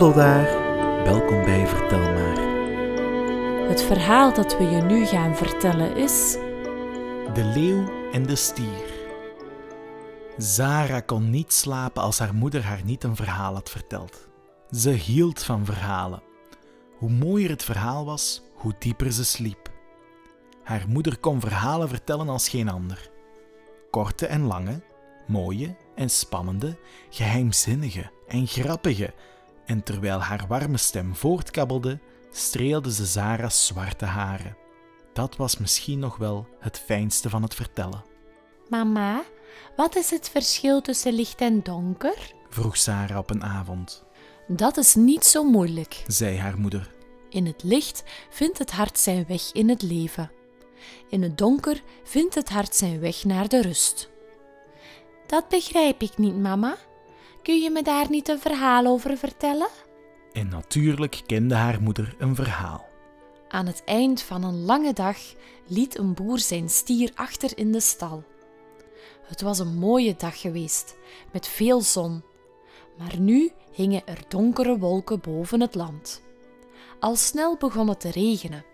Hallo daar, welkom bij Vertel maar. Het verhaal dat we je nu gaan vertellen is. De leeuw en de stier. Zara kon niet slapen als haar moeder haar niet een verhaal had verteld. Ze hield van verhalen. Hoe mooier het verhaal was, hoe dieper ze sliep. Haar moeder kon verhalen vertellen als geen ander. Korte en lange, mooie en spannende, geheimzinnige en grappige. En terwijl haar warme stem voortkabbelde, streelde ze Zara's zwarte haren. Dat was misschien nog wel het fijnste van het vertellen. Mama, wat is het verschil tussen licht en donker? vroeg Zara op een avond. Dat is niet zo moeilijk. zei haar moeder. In het licht vindt het hart zijn weg in het leven. In het donker vindt het hart zijn weg naar de rust. Dat begrijp ik niet, mama. Kun je me daar niet een verhaal over vertellen? En natuurlijk kende haar moeder een verhaal. Aan het eind van een lange dag liet een boer zijn stier achter in de stal. Het was een mooie dag geweest, met veel zon. Maar nu hingen er donkere wolken boven het land. Al snel begon het te regenen.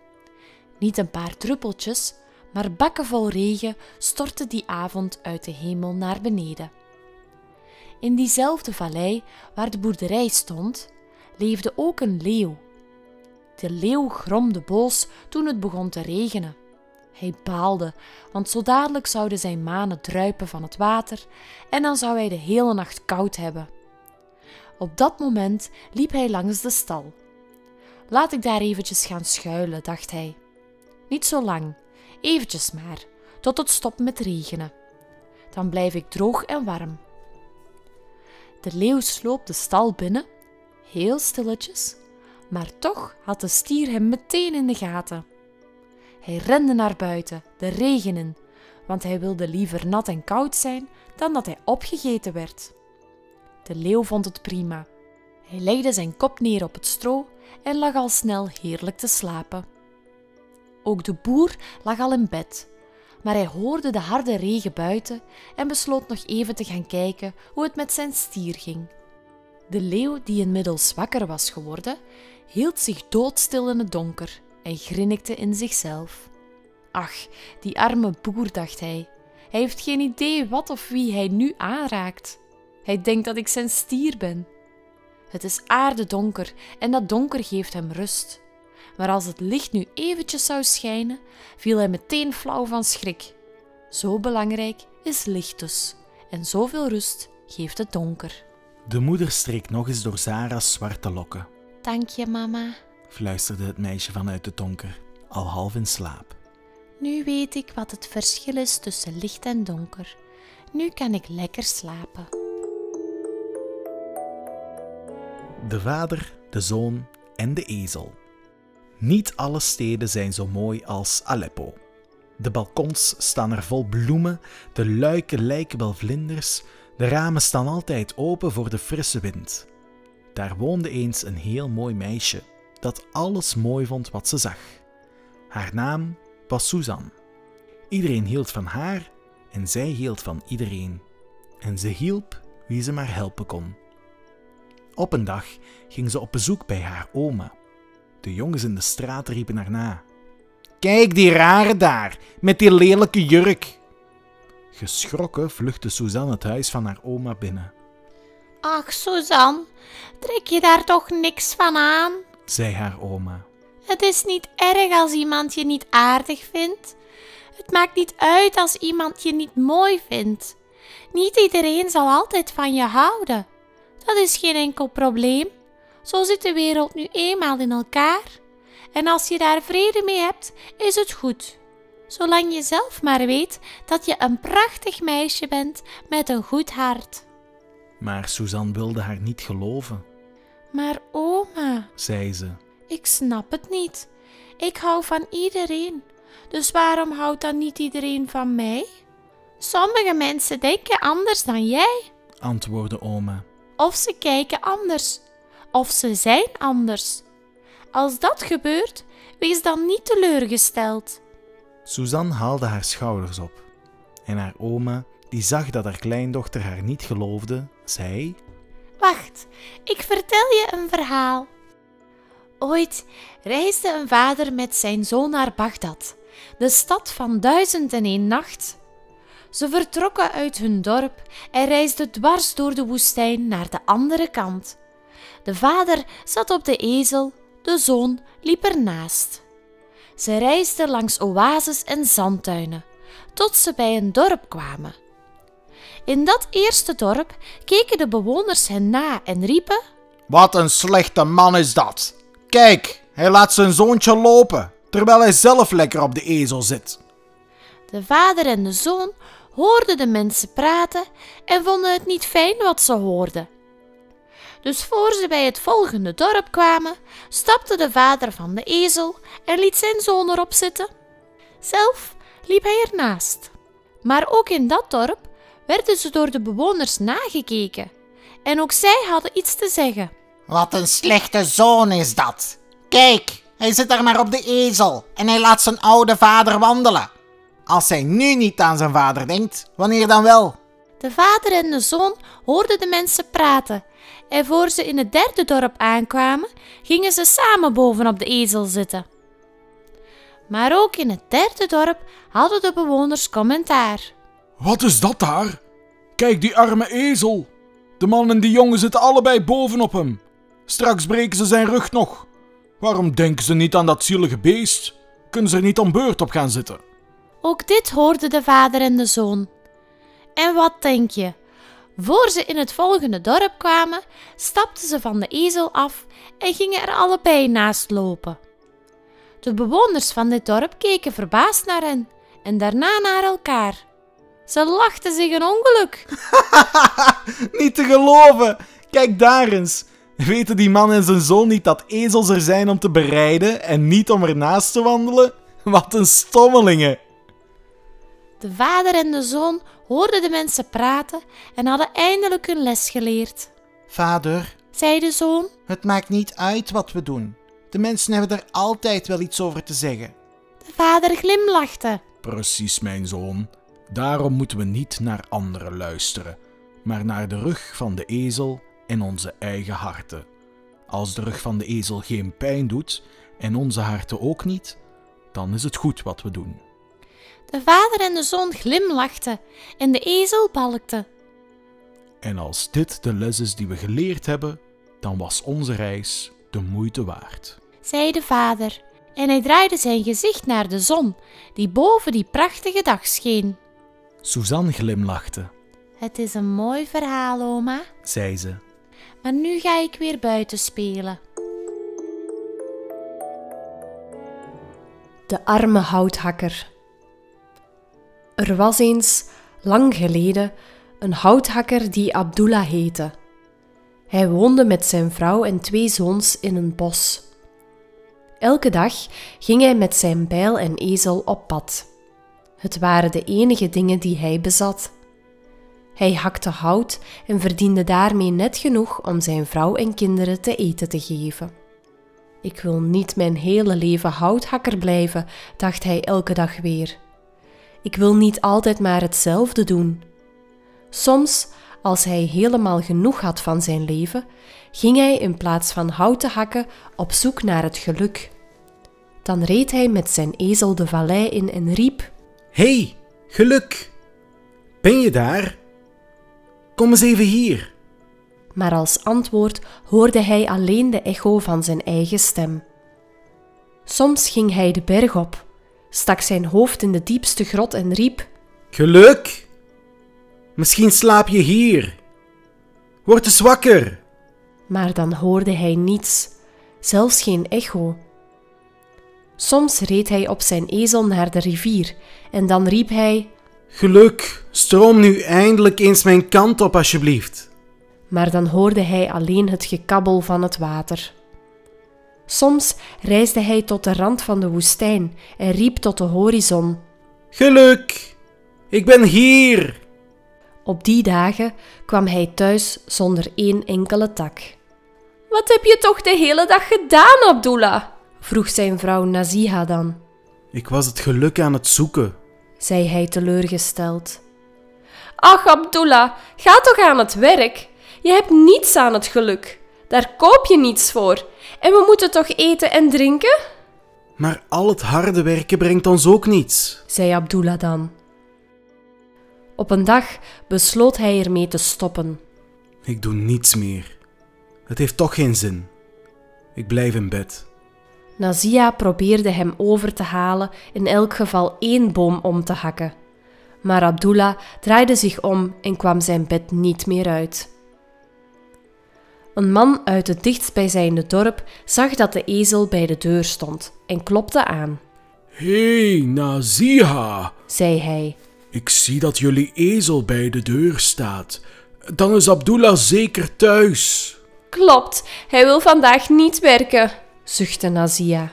Niet een paar druppeltjes, maar bakken vol regen stortten die avond uit de hemel naar beneden. In diezelfde vallei waar de boerderij stond, leefde ook een leeuw. De leeuw gromde boos toen het begon te regenen. Hij baalde, want zo dadelijk zouden zijn manen druipen van het water en dan zou hij de hele nacht koud hebben. Op dat moment liep hij langs de stal. Laat ik daar eventjes gaan schuilen, dacht hij. Niet zo lang, eventjes maar, tot het stopt met regenen. Dan blijf ik droog en warm. De leeuw sloop de stal binnen, heel stilletjes, maar toch had de stier hem meteen in de gaten. Hij rende naar buiten, de regen in, want hij wilde liever nat en koud zijn dan dat hij opgegeten werd. De leeuw vond het prima. Hij legde zijn kop neer op het stro en lag al snel heerlijk te slapen. Ook de boer lag al in bed, maar hij hoorde de harde regen buiten en besloot nog even te gaan kijken hoe het met zijn stier ging. De leeuw, die inmiddels wakker was geworden, hield zich doodstil in het donker en grinnikte in zichzelf. Ach, die arme boer, dacht hij. Hij heeft geen idee wat of wie hij nu aanraakt. Hij denkt dat ik zijn stier ben. Het is aardedonker en dat donker geeft hem rust. Maar als het licht nu eventjes zou schijnen, viel hij meteen flauw van schrik. Zo belangrijk is licht dus, en zoveel rust geeft het donker. De moeder streek nog eens door Zara's zwarte lokken, Dank je, mama. fluisterde het meisje vanuit de donker, al half in slaap. Nu weet ik wat het verschil is tussen licht en donker. Nu kan ik lekker slapen. De vader, de zoon en de ezel. Niet alle steden zijn zo mooi als Aleppo. De balkons staan er vol bloemen, de luiken lijken wel vlinders, de ramen staan altijd open voor de frisse wind. Daar woonde eens een heel mooi meisje dat alles mooi vond wat ze zag. Haar naam was Suzanne. Iedereen hield van haar en zij hield van iedereen. En ze hielp wie ze maar helpen kon. Op een dag ging ze op bezoek bij haar oma. De jongens in de straat riepen haar na. Kijk die rare daar, met die lelijke jurk. Geschrokken vluchtte Suzanne het huis van haar oma binnen, Ach, Suzanne, trek je daar toch niks van aan? zei haar oma. Het is niet erg als iemand je niet aardig vindt. Het maakt niet uit als iemand je niet mooi vindt. Niet iedereen zal altijd van je houden. Dat is geen enkel probleem. Zo zit de wereld nu eenmaal in elkaar. En als je daar vrede mee hebt, is het goed. Zolang je zelf maar weet dat je een prachtig meisje bent met een goed hart. Maar Suzanne wilde haar niet geloven, Maar oma, zei ze. Ik snap het niet. Ik hou van iedereen. Dus waarom houdt dan niet iedereen van mij? Sommige mensen denken anders dan jij. antwoordde oma. Of ze kijken anders. Of ze zijn anders. Als dat gebeurt, wees dan niet teleurgesteld. Suzanne haalde haar schouders op. En haar oma, die zag dat haar kleindochter haar niet geloofde, zei: Wacht, ik vertel je een verhaal. Ooit reisde een vader met zijn zoon naar Bagdad, de stad van duizend en één nacht. Ze vertrokken uit hun dorp en reisden dwars door de woestijn naar de andere kant. De vader zat op de ezel, de zoon liep ernaast. Ze reisden langs oases en zandtuinen, tot ze bij een dorp kwamen. In dat eerste dorp keken de bewoners hen na en riepen: Wat een slechte man is dat! Kijk, hij laat zijn zoontje lopen, terwijl hij zelf lekker op de ezel zit. De vader en de zoon hoorden de mensen praten en vonden het niet fijn wat ze hoorden. Dus voor ze bij het volgende dorp kwamen, stapte de vader van de ezel en liet zijn zoon erop zitten. Zelf liep hij ernaast. Maar ook in dat dorp werden ze door de bewoners nagekeken. En ook zij hadden iets te zeggen. Wat een slechte zoon is dat. Kijk, hij zit daar maar op de ezel en hij laat zijn oude vader wandelen. Als hij nu niet aan zijn vader denkt, wanneer dan wel? De vader en de zoon hoorden de mensen praten. En voor ze in het derde dorp aankwamen, gingen ze samen bovenop de ezel zitten. Maar ook in het derde dorp hadden de bewoners commentaar. Wat is dat daar? Kijk die arme ezel. De man en die jongen zitten allebei bovenop hem. Straks breken ze zijn rug nog. Waarom denken ze niet aan dat zielige beest? Kunnen ze er niet om beurt op gaan zitten? Ook dit hoorden de vader en de zoon. En wat denk je? Voor ze in het volgende dorp kwamen, stapten ze van de ezel af en gingen er allebei naast lopen. De bewoners van dit dorp keken verbaasd naar hen en daarna naar elkaar. Ze lachten zich een ongeluk. Niet te geloven! Kijk daar eens! Weten die man en zijn zoon niet dat ezels er zijn om te bereiden en niet om ernaast te wandelen? Wat een stommelingen! De vader en de zoon hoorden de mensen praten en hadden eindelijk hun les geleerd. Vader, Zei de zoon: het maakt niet uit wat we doen. De mensen hebben er altijd wel iets over te zeggen. De vader glimlachte. Precies, mijn zoon. Daarom moeten we niet naar anderen luisteren, maar naar de rug van de ezel en onze eigen harten. Als de rug van de ezel geen pijn doet en onze harten ook niet, dan is het goed wat we doen. De vader en de zoon glimlachten en de ezel balkte. En als dit de les is die we geleerd hebben, dan was onze reis de moeite waard. zei de vader, en hij draaide zijn gezicht naar de zon, die boven die prachtige dag scheen. Suzanne glimlachte, Het is een mooi verhaal, oma, zei ze. maar nu ga ik weer buiten spelen. De arme houthakker. Er was eens, lang geleden, een houthakker die Abdullah heette. Hij woonde met zijn vrouw en twee zoons in een bos. Elke dag ging hij met zijn bijl en ezel op pad. Het waren de enige dingen die hij bezat. Hij hakte hout en verdiende daarmee net genoeg om zijn vrouw en kinderen te eten te geven. Ik wil niet mijn hele leven houthakker blijven, dacht hij elke dag weer. Ik wil niet altijd maar hetzelfde doen. Soms, als hij helemaal genoeg had van zijn leven, ging hij in plaats van hout te hakken op zoek naar het geluk. Dan reed hij met zijn ezel de vallei in en riep: hey, geluk! Ben je daar? Kom eens even hier. Maar als antwoord hoorde hij alleen de echo van zijn eigen stem. Soms ging hij de berg op, stak zijn hoofd in de diepste grot en riep: Geluk? Misschien slaap je hier. Word eens wakker. Maar dan hoorde hij niets, zelfs geen echo. Soms reed hij op zijn ezel naar de rivier en dan riep hij: Geluk, stroom nu eindelijk eens mijn kant op, alsjeblieft. maar dan hoorde hij alleen het gekabbel van het water. Soms reisde hij tot de rand van de woestijn en riep tot de horizon. Geluk, ik ben hier. Op die dagen kwam hij thuis zonder één enkele tak. Wat heb je toch de hele dag gedaan, Abdullah? vroeg zijn vrouw Naziha dan. Ik was het geluk aan het zoeken. zei hij teleurgesteld. Ach, Abdullah, ga toch aan het werk. Je hebt niets aan het geluk. Daar koop je niets voor. En we moeten toch eten en drinken? Maar al het harde werken brengt ons ook niets. zei Abdullah dan. Op een dag besloot hij ermee te stoppen. Ik doe niets meer. Het heeft toch geen zin. Ik blijf in bed. Nazia probeerde hem over te halen in elk geval één boom om te hakken. Maar Abdullah draaide zich om en kwam zijn bed niet meer uit. Een man uit het dichtstbijzijnde dorp zag dat de ezel bij de deur stond en klopte aan. Hé, hey, Naziha, zei hij. Ik zie dat jullie ezel bij de deur staat. Dan is Abdullah zeker thuis. Klopt, hij wil vandaag niet werken, zuchtte Nazia.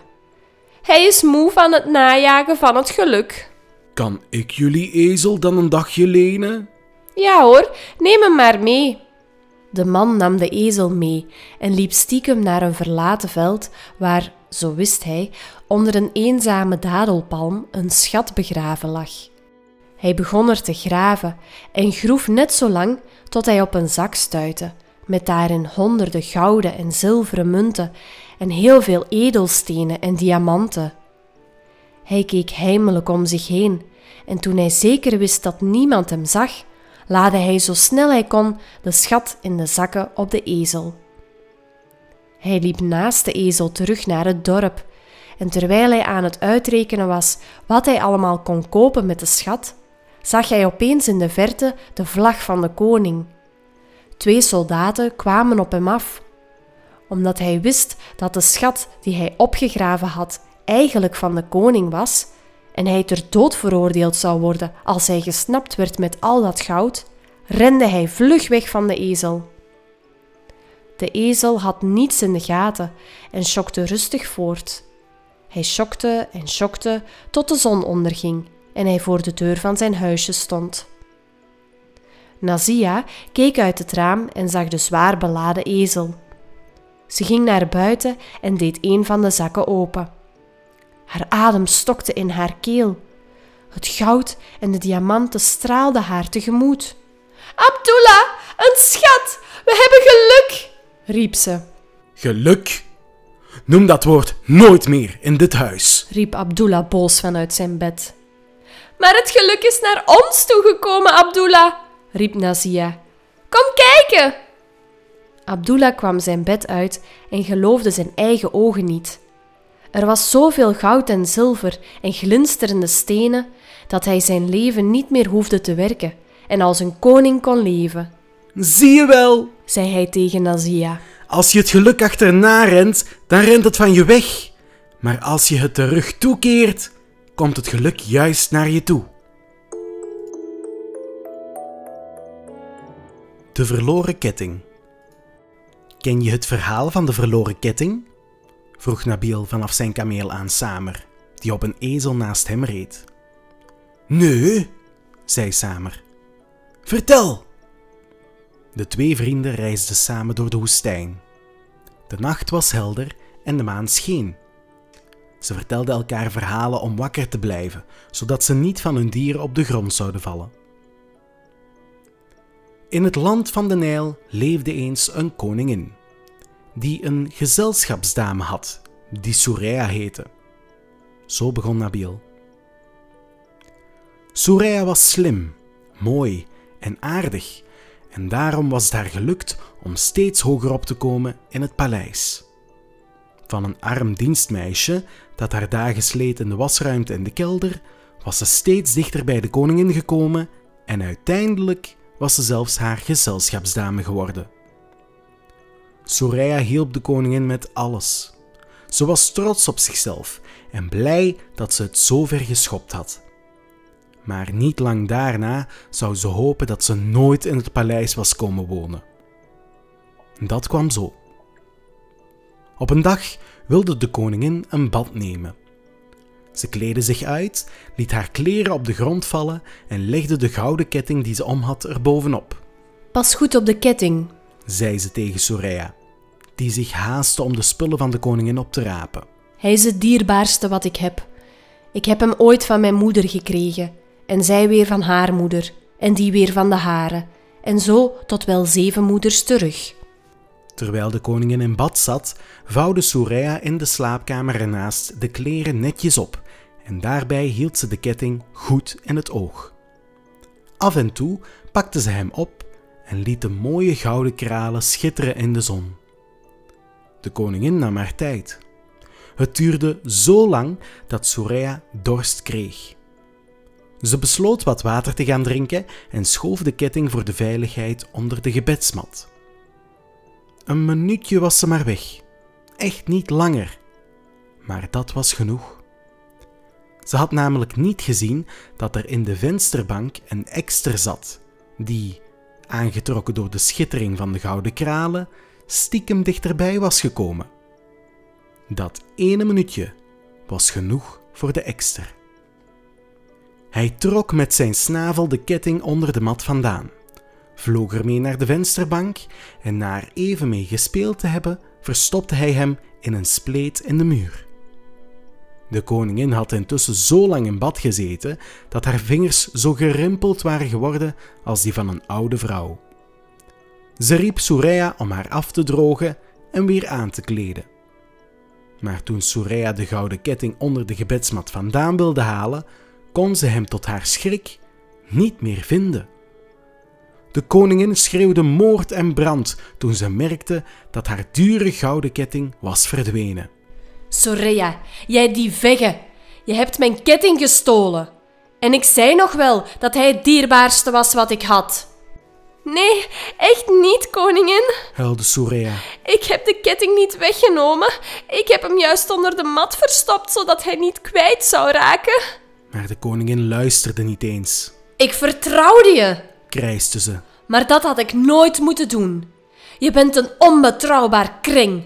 Hij is moe van het najagen van het geluk. Kan ik jullie ezel dan een dagje lenen? Ja hoor, neem hem maar mee. De man nam de ezel mee en liep stiekem naar een verlaten veld waar, zo wist hij, onder een eenzame dadelpalm een schat begraven lag. Hij begon er te graven en groef net zo lang tot hij op een zak stuitte, met daarin honderden gouden en zilveren munten en heel veel edelstenen en diamanten. Hij keek heimelijk om zich heen en toen hij zeker wist dat niemand hem zag, laadde hij zo snel hij kon de schat in de zakken op de ezel. Hij liep naast de ezel terug naar het dorp en terwijl hij aan het uitrekenen was wat hij allemaal kon kopen met de schat, zag hij opeens in de verte de vlag van de koning. Twee soldaten kwamen op hem af. Omdat hij wist dat de schat die hij opgegraven had eigenlijk van de koning was en hij ter dood veroordeeld zou worden als hij gesnapt werd met al dat goud, rende hij vlug weg van de ezel. De ezel had niets in de gaten en schokte rustig voort. Hij schokte en schokte tot de zon onderging en hij voor de deur van zijn huisje stond. Nazia keek uit het raam en zag de zwaar beladen ezel. Ze ging naar buiten en deed een van de zakken open. Haar adem stokte in haar keel. Het goud en de diamanten straalden haar tegemoet. Abdullah, een schat! We hebben geluk! riep ze. Geluk? Noem dat woord nooit meer in dit huis, riep Abdullah boos vanuit zijn bed. Maar het geluk is naar ons toegekomen, Abdullah, riep Nazia. Kom kijken! Abdullah kwam zijn bed uit en geloofde zijn eigen ogen niet. Er was zoveel goud en zilver en glinsterende stenen dat hij zijn leven niet meer hoefde te werken en als een koning kon leven. Zie je wel, zei hij tegen Nazia. Als je het geluk achterna rent, dan rent het van je weg. Maar als je het terug toekeert, komt het geluk juist naar je toe. De verloren ketting. Ken je het verhaal van de verloren ketting? Vroeg Nabil vanaf zijn kameel aan Samer, die op een ezel naast hem reed. Nee, zei Samer. Vertel! De twee vrienden reisden samen door de woestijn. De nacht was helder en de maan scheen. Ze vertelden elkaar verhalen om wakker te blijven, zodat ze niet van hun dieren op de grond zouden vallen. In het land van de Nijl leefde eens een koningin, die een gezelschapsdame had, die Soerea heette. Zo begon Nabil. Soerea was slim, mooi en aardig, en daarom was het haar gelukt om steeds hoger op te komen in het paleis. Van een arm dienstmeisje dat haar dagen sleet in de wasruimte en de kelder, was ze steeds dichter bij de koningin gekomen en uiteindelijk was ze zelfs haar gezelschapsdame geworden. Soraya hielp de koningin met alles. Ze was trots op zichzelf en blij dat ze het zo ver geschopt had. Maar niet lang daarna zou ze hopen dat ze nooit in het paleis was komen wonen. Dat kwam zo. Op een dag wilde de koningin een bad nemen. Ze kleedde zich uit, liet haar kleren op de grond vallen en legde de gouden ketting die ze om had erbovenop. Pas goed op de ketting, zei ze tegen Soraya, die zich haastte om de spullen van de koningin op te rapen. Hij is het dierbaarste wat ik heb. Ik heb hem ooit van mijn moeder gekregen, en zij weer van haar moeder, en die weer van de hare, en zo tot wel zeven moeders terug. Terwijl de koningin in bad zat, vouwde Soraya in de slaapkamer ernaast de kleren netjes op en daarbij hield ze de ketting goed in het oog. Af en toe pakte ze hem op en liet de mooie gouden kralen schitteren in de zon. De koningin nam haar tijd. Het duurde zo lang dat Soraya dorst kreeg. Ze besloot wat water te gaan drinken en schoof de ketting voor de veiligheid onder de gebedsmat. Een minuutje was ze maar weg. Echt niet langer. Maar dat was genoeg. Ze had namelijk niet gezien dat er in de vensterbank een ekster zat, die, aangetrokken door de schittering van de gouden kralen, stiekem dichterbij was gekomen. Dat ene minuutje was genoeg voor de ekster. Hij trok met zijn snavel de ketting onder de mat vandaan, vloog ermee naar de vensterbank en na even mee gespeeld te hebben, verstopte hij hem in een spleet in de muur. De koningin had intussen zo lang in bad gezeten dat haar vingers zo gerimpeld waren geworden als die van een oude vrouw. Ze riep Soraya om haar af te drogen en weer aan te kleden. Maar toen Soraya de gouden ketting onder de gebedsmat vandaan wilde halen, kon ze hem tot haar schrik niet meer vinden. De koningin schreeuwde moord en brand toen ze merkte dat haar dure gouden ketting was verdwenen. Soraya, jij die vegge, je hebt mijn ketting gestolen. En ik zei nog wel dat hij het dierbaarste was wat ik had. Nee, echt niet, koningin. huilde Soraya. Ik heb de ketting niet weggenomen. Ik heb hem juist onder de mat verstopt, zodat hij niet kwijt zou raken. Maar de koningin luisterde niet eens, Ik vertrouwde je, krijste ze. maar dat had ik nooit moeten doen. Je bent een onbetrouwbaar kring.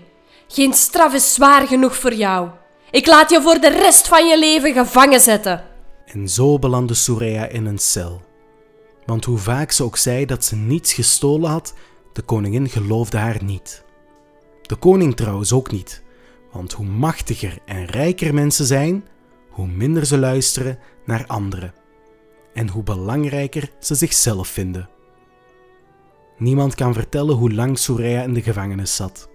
Geen straf is zwaar genoeg voor jou. Ik laat je voor de rest van je leven gevangen zetten. En zo belandde Soraya in een cel. Want hoe vaak ze ook zei dat ze niets gestolen had, de koningin geloofde haar niet. De koning trouwens ook niet, want hoe machtiger en rijker mensen zijn, hoe minder ze luisteren naar anderen en hoe belangrijker ze zichzelf vinden. Niemand kan vertellen hoe lang Soraya in de gevangenis zat.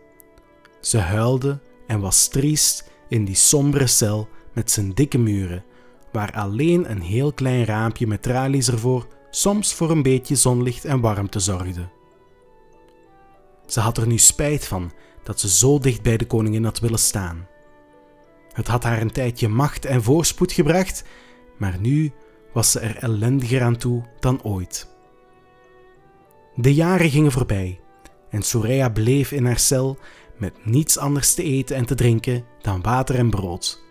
Ze huilde en was triest in die sombere cel met zijn dikke muren, waar alleen een heel klein raampje met tralies ervoor soms voor een beetje zonlicht en warmte zorgde. Ze had er nu spijt van dat ze zo dicht bij de koningin had willen staan. Het had haar een tijdje macht en voorspoed gebracht, maar nu was ze er ellendiger aan toe dan ooit. De jaren gingen voorbij en Soraya bleef in haar cel met niets anders te eten en te drinken dan water en brood.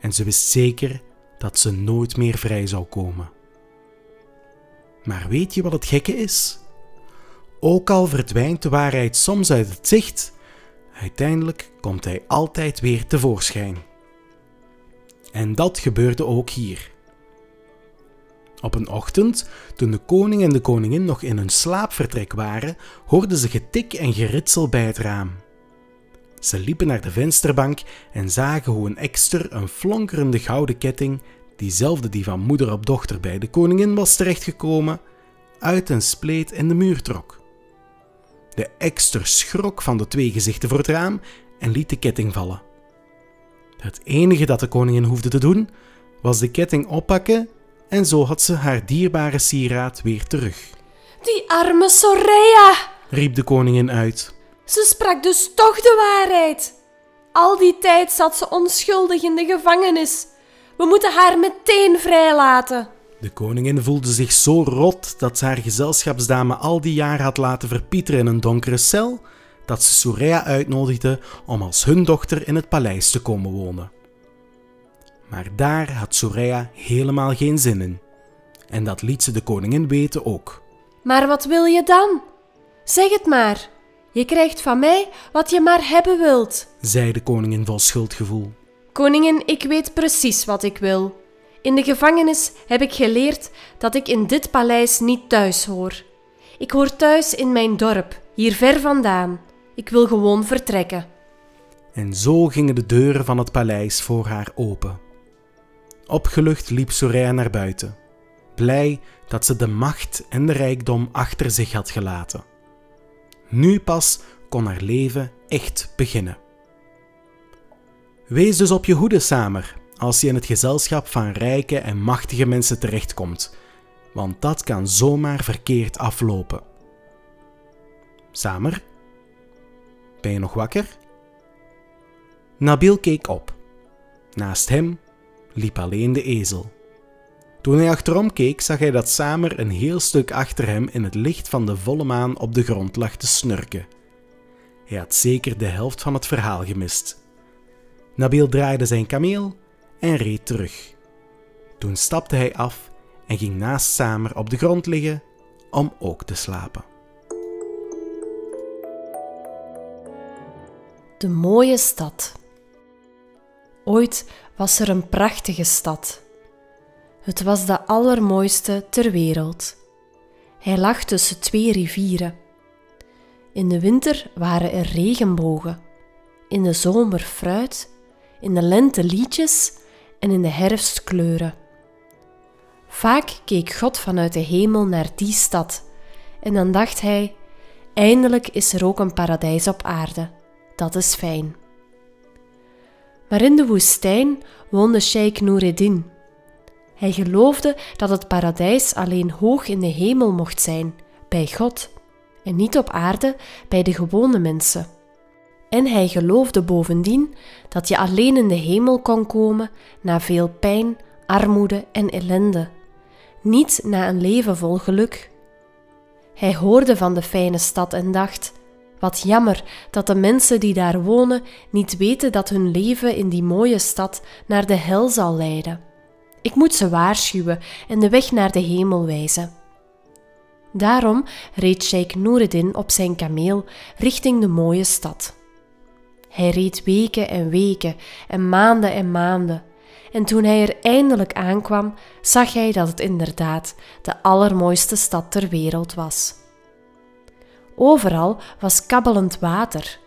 En ze wist zeker dat ze nooit meer vrij zou komen. Maar weet je wat het gekke is? Ook al verdwijnt de waarheid soms uit het zicht, uiteindelijk komt hij altijd weer tevoorschijn. En dat gebeurde ook hier. Op een ochtend, toen de koning en de koningin nog in hun slaapvertrek waren, hoorden ze getik en geritsel bij het raam. Ze liepen naar de vensterbank en zagen hoe een ekster een flonkerende gouden ketting, diezelfde die van moeder op dochter bij de koningin was terechtgekomen, uit een spleet in de muur trok. De ekster schrok van de twee gezichten voor het raam en liet de ketting vallen. Het enige dat de koningin hoefde te doen, was de ketting oppakken en zo had ze haar dierbare sieraad weer terug. Die arme Soraya! Riep de koningin uit. Ze sprak dus toch de waarheid. Al die tijd zat ze onschuldig in de gevangenis. We moeten haar meteen vrijlaten. De koningin voelde zich zo rot dat ze haar gezelschapsdame al die jaren had laten verpieteren in een donkere cel, dat ze Soraya uitnodigde om als hun dochter in het paleis te komen wonen. Maar daar had Soraya helemaal geen zin in. En dat liet ze de koningin weten ook. Maar wat wil je dan? Zeg het maar. Je krijgt van mij wat je maar hebben wilt. zei de koningin vol schuldgevoel. Koningin, ik weet precies wat ik wil. In de gevangenis heb ik geleerd dat ik in dit paleis niet thuis hoor. Ik hoor thuis in mijn dorp, hier ver vandaan. Ik wil gewoon vertrekken. En zo gingen de deuren van het paleis voor haar open. Opgelucht liep Soraya naar buiten. blij dat ze de macht en de rijkdom achter zich had gelaten. Nu pas kon haar leven echt beginnen. Wees dus op je hoede, Samer, als je in het gezelschap van rijke en machtige mensen terechtkomt, want dat kan zomaar verkeerd aflopen. Samer? Ben je nog wakker? Nabil keek op. Naast hem liep alleen de ezel. Toen hij achterom keek, zag hij dat Samer een heel stuk achter hem in het licht van de volle maan op de grond lag te snurken. Hij had zeker de helft van het verhaal gemist. Nabil draaide zijn kameel en reed terug. Toen stapte hij af en ging naast Samer op de grond liggen om ook te slapen. De mooie stad. Ooit was er een prachtige stad. Het was de allermooiste ter wereld. Hij lag tussen twee rivieren. In de winter waren er regenbogen, in de zomer fruit, in de lente liedjes en in de herfst kleuren. Vaak keek God vanuit de hemel naar die stad en dan dacht hij: eindelijk is er ook een paradijs op aarde. Dat is fijn. Maar in de woestijn woonde Sheikh Noureddin. Hij geloofde dat het paradijs alleen hoog in de hemel mocht zijn, bij God, en niet op aarde bij de gewone mensen. En hij geloofde bovendien dat je alleen in de hemel kon komen na veel pijn, armoede en ellende, niet na een leven vol geluk. Hij hoorde van de fijne stad en dacht: wat jammer dat de mensen die daar wonen niet weten dat hun leven in die mooie stad naar de hel zal leiden. Ik moet ze waarschuwen en de weg naar de hemel wijzen. Daarom reed Sheikh Noureddin op zijn kameel richting de mooie stad. Hij reed weken en weken en maanden en maanden. En toen hij er eindelijk aankwam, zag hij dat het inderdaad de allermooiste stad ter wereld was. Overal was kabbelend water.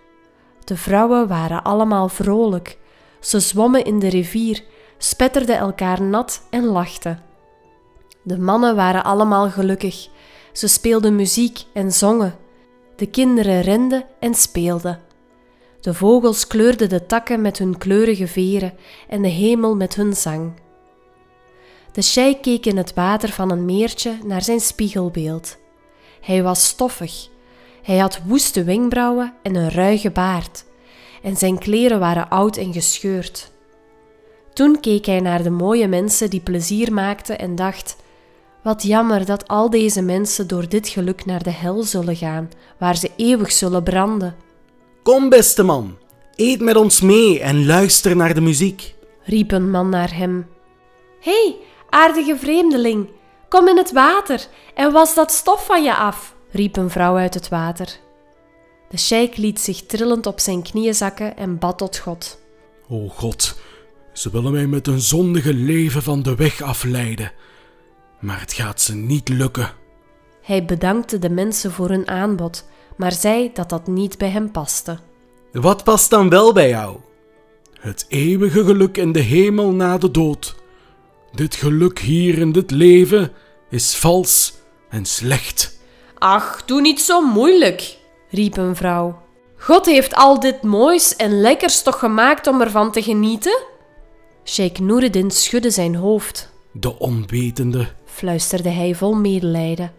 De vrouwen waren allemaal vrolijk. Ze zwommen in de rivier, spetterden elkaar nat en lachten. De mannen waren allemaal gelukkig. Ze speelden muziek en zongen. De kinderen renden en speelden. De vogels kleurden de takken met hun kleurige veren en de hemel met hun zang. De sheik keek in het water van een meertje naar zijn spiegelbeeld. Hij was stoffig, hij had woeste wenkbrauwen en een ruige baard, en zijn kleren waren oud en gescheurd. Toen keek hij naar de mooie mensen die plezier maakten en dacht: Wat jammer dat al deze mensen door dit geluk naar de hel zullen gaan, waar ze eeuwig zullen branden. Kom, beste man, eet met ons mee en luister naar de muziek, riep een man naar hem. Hé, hey, aardige vreemdeling, kom in het water en was dat stof van je af riep een vrouw uit het water. De sheik liet zich trillend op zijn knieën zakken en bad tot God. O God, ze willen mij met een zondige leven van de weg afleiden, maar het gaat ze niet lukken. Hij bedankte de mensen voor hun aanbod, maar zei dat dat niet bij hem paste. Wat past dan wel bij jou? Het eeuwige geluk in de hemel na de dood. Dit geluk hier in dit leven is vals en slecht. Ach, doe niet zo moeilijk, riep een vrouw. God heeft al dit moois en lekkers toch gemaakt om ervan te genieten? Sheikh Noureddin schudde zijn hoofd. De onwetende, fluisterde hij vol medelijden.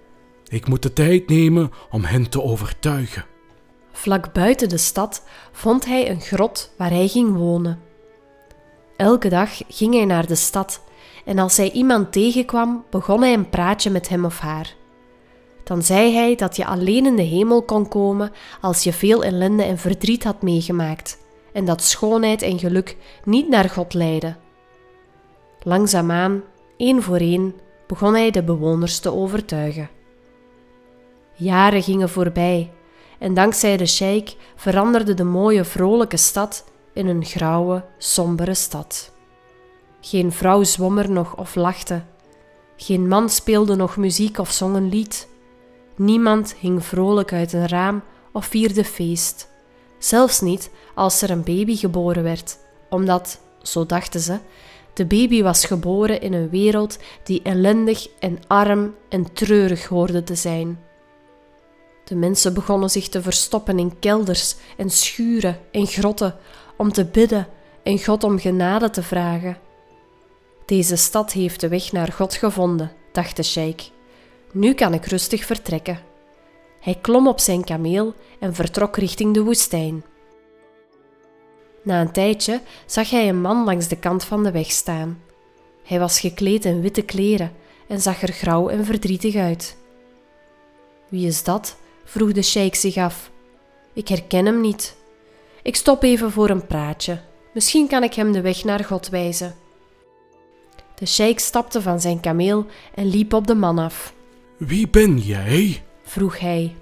Ik moet de tijd nemen om hen te overtuigen. Vlak buiten de stad vond hij een grot waar hij ging wonen. Elke dag ging hij naar de stad en als hij iemand tegenkwam, begon hij een praatje met hem of haar dan zei hij dat je alleen in de hemel kon komen als je veel ellende en verdriet had meegemaakt en dat schoonheid en geluk niet naar God leidden. Langzaamaan, één voor één, begon hij de bewoners te overtuigen. Jaren gingen voorbij en dankzij de sheik veranderde de mooie vrolijke stad in een grauwe, sombere stad. Geen vrouw zwom er nog of lachte. Geen man speelde nog muziek of zong een lied. Niemand hing vrolijk uit een raam of vierde feest. Zelfs niet als er een baby geboren werd, omdat, zo dachten ze, De baby was geboren in een wereld die ellendig en arm en treurig hoorde te zijn. De mensen begonnen zich te verstoppen in kelders en schuren en grotten om te bidden en God om genade te vragen. Deze stad heeft de weg naar God gevonden, dacht de sheik. Nu kan ik rustig vertrekken. Hij klom op zijn kameel en vertrok richting de woestijn. Na een tijdje zag hij een man langs de kant van de weg staan. Hij was gekleed in witte kleren en zag er grauw en verdrietig uit. Wie is dat? vroeg de sheik zich af. Ik herken hem niet. Ik stop even voor een praatje. Misschien kan ik hem de weg naar God wijzen. De sheik stapte van zijn kameel en liep op de man af. Wie ben jij? Vroeg hij,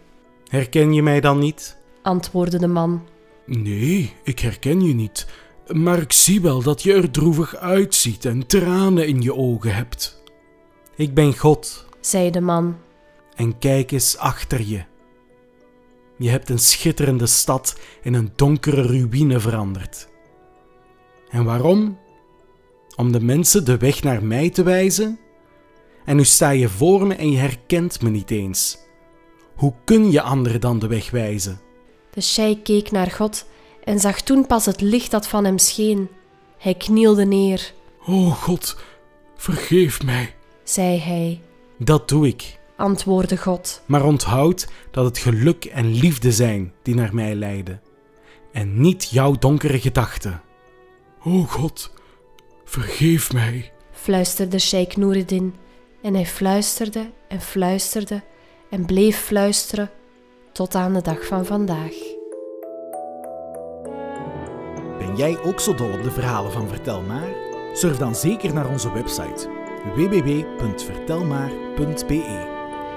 Herken je mij dan niet? antwoordde de man. Nee, ik herken je niet. Maar ik zie wel dat je er droevig uitziet en tranen in je ogen hebt. Ik ben God. zei de man. En kijk eens achter je. Je hebt een schitterende stad in een donkere ruïne veranderd. En waarom? Om de mensen de weg naar mij te wijzen? En nu sta je voor me en je herkent me niet eens. Hoe kun je anderen dan de weg wijzen? De sheik keek naar God en zag toen pas het licht dat van hem scheen. Hij knielde neer, O God, vergeef mij. zei hij, Dat doe ik. antwoordde God. Maar onthoud dat het geluk en liefde zijn die naar mij leiden. En niet jouw donkere gedachten. O God, vergeef mij. fluisterde Sheikh Noureddin. En hij fluisterde en fluisterde en bleef fluisteren tot aan de dag van vandaag. Ben jij ook zo dol op de verhalen van Vertel Maar? Surf dan zeker naar onze website www.vertelmaar.be.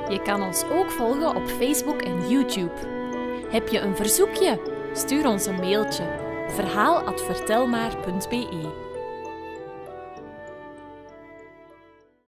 Je kan ons ook volgen op Facebook en YouTube. Heb je een verzoekje? Stuur ons een mailtje. verhaal@vertelmaar.be